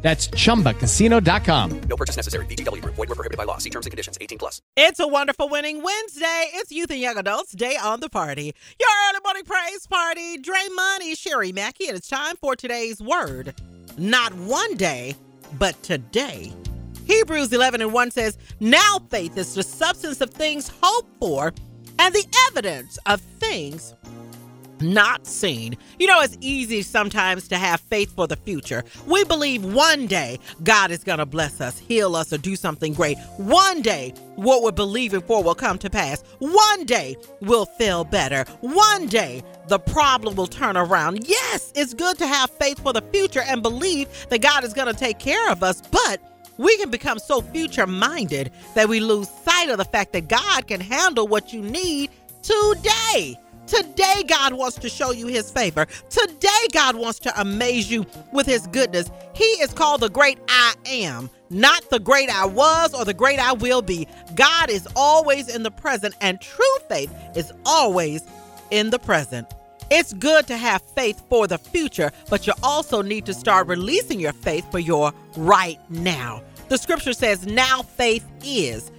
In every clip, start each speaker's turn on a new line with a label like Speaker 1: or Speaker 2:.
Speaker 1: That's chumbacasino.com.
Speaker 2: No purchase necessary. VGW Group. Void were prohibited by law. See terms and conditions. 18 plus.
Speaker 3: It's a wonderful winning Wednesday. It's Youth and Young Adults Day on the Party. Your early morning praise party. Dre Money, Sherry Mackey, and it's time for today's word. Not one day, but today. Hebrews 11 and 1 says, Now faith is the substance of things hoped for and the evidence of things not seen. You know, it's easy sometimes to have faith for the future. We believe one day God is going to bless us, heal us, or do something great. One day, what we're believing for will come to pass. One day, we'll feel better. One day, the problem will turn around. Yes, it's good to have faith for the future and believe that God is going to take care of us, but we can become so future minded that we lose sight of the fact that God can handle what you need today. Today, God wants to show you his favor. Today, God wants to amaze you with his goodness. He is called the great I am, not the great I was or the great I will be. God is always in the present, and true faith is always in the present. It's good to have faith for the future, but you also need to start releasing your faith for your right now. The scripture says, Now faith is.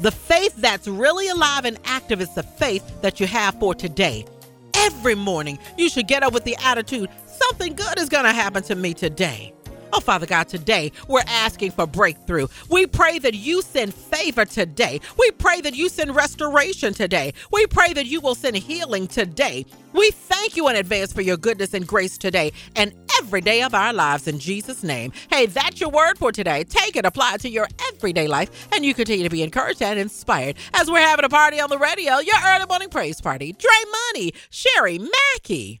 Speaker 3: The faith that's really alive and active is the faith that you have for today. Every morning, you should get up with the attitude something good is going to happen to me today. Oh, Father God, today we're asking for breakthrough. We pray that you send favor today. We pray that you send restoration today. We pray that you will send healing today. We thank you in advance for your goodness and grace today and every day of our lives in Jesus' name. Hey, that's your word for today. Take it, apply it to your everyday life, and you continue to be encouraged and inspired as we're having a party on the radio, your early morning praise party. Dre Money, Sherry Mackey.